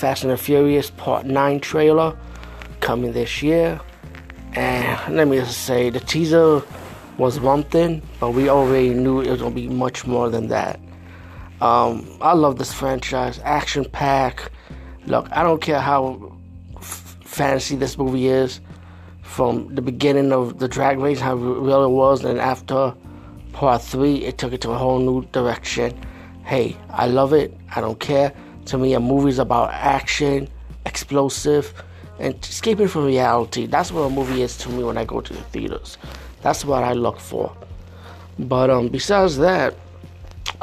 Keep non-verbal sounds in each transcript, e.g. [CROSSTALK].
Fast and the Furious Part 9 trailer coming this year. And let me just say, the teaser was one thing, but we already knew it was going to be much more than that. Um, I love this franchise, action pack. Look, I don't care how f- fantasy this movie is. From the beginning of the drag race, how real it was, and after Part 3, it took it to a whole new direction. Hey, I love it. I don't care. To me, a movie is about action, explosive, and escaping from reality. That's what a movie is to me when I go to the theaters. That's what I look for. But um, besides that,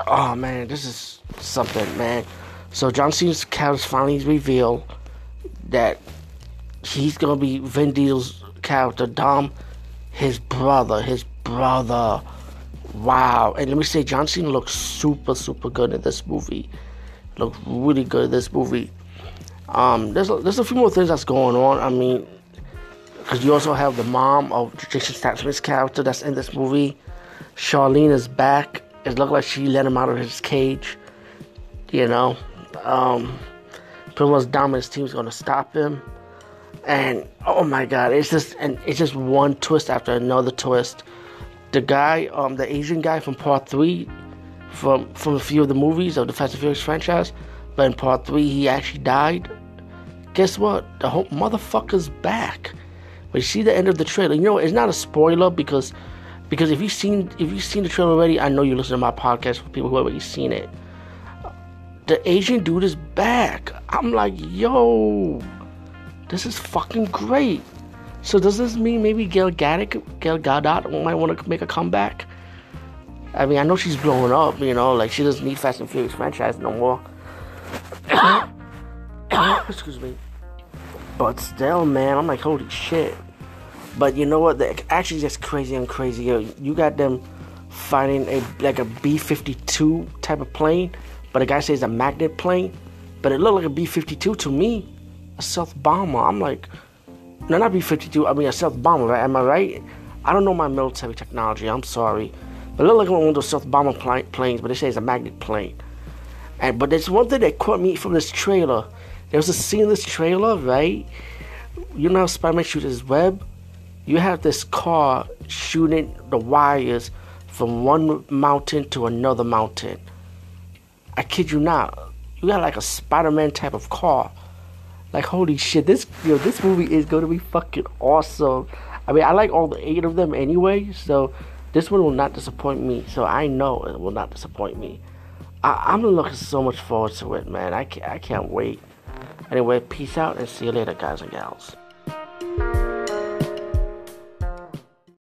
oh man, this is something, man. So John Cena's character finally revealed that he's gonna be Vin Diesel's character, Dom, his brother, his brother. Wow. And let me say, John Cena looks super, super good in this movie. Looks really good this movie. Um, there's a, there's a few more things that's going on. I mean, because you also have the mom of Jason Statham's character that's in this movie. Charlene is back. It looked like she let him out of his cage. You know, um, pretty much Dominic's team's gonna stop him. And oh my God, it's just and it's just one twist after another twist the guy, um, the Asian guy from Part Three, from from a few of the movies of the Fast and Furious franchise, but in Part Three he actually died. Guess what? The whole motherfucker's back. But you see the end of the trailer. You know, it's not a spoiler because because if you've seen if you've seen the trailer already, I know you listen to my podcast for people who have already seen it. The Asian dude is back. I'm like, yo, this is fucking great. So does this mean maybe Gadot, Gal Gadot might want to make a comeback? I mean, I know she's blowing up, you know, like she doesn't need Fast and Furious franchise no more. [COUGHS] Excuse me. But still, man, I'm like, holy shit. But you know what? The actually just crazy and crazier. You got them fighting a like a B-52 type of plane, but the guy says a magnet plane, but it looked like a B-52 to me, a stealth bomber. I'm like, no, not B-52. I mean a stealth bomber, right? Am I right? I don't know my military technology. I'm sorry, but it looked like one of those stealth bomber pl- planes, but they say it's a magnet plane. And but there's one thing that caught me from this trailer. There was a scene in this trailer, right? You know how Spider-Man shoots his web. You have this car shooting the wires from one mountain to another mountain. I kid you not. You got like a Spider-Man type of car like holy shit, this yo, this movie is gonna be fucking awesome. I mean, I like all the eight of them anyway, so this one will not disappoint me. So I know it will not disappoint me. I, am looking so much forward to it, man. I can't, I can't wait. Anyway, peace out and see you later, guys and gals.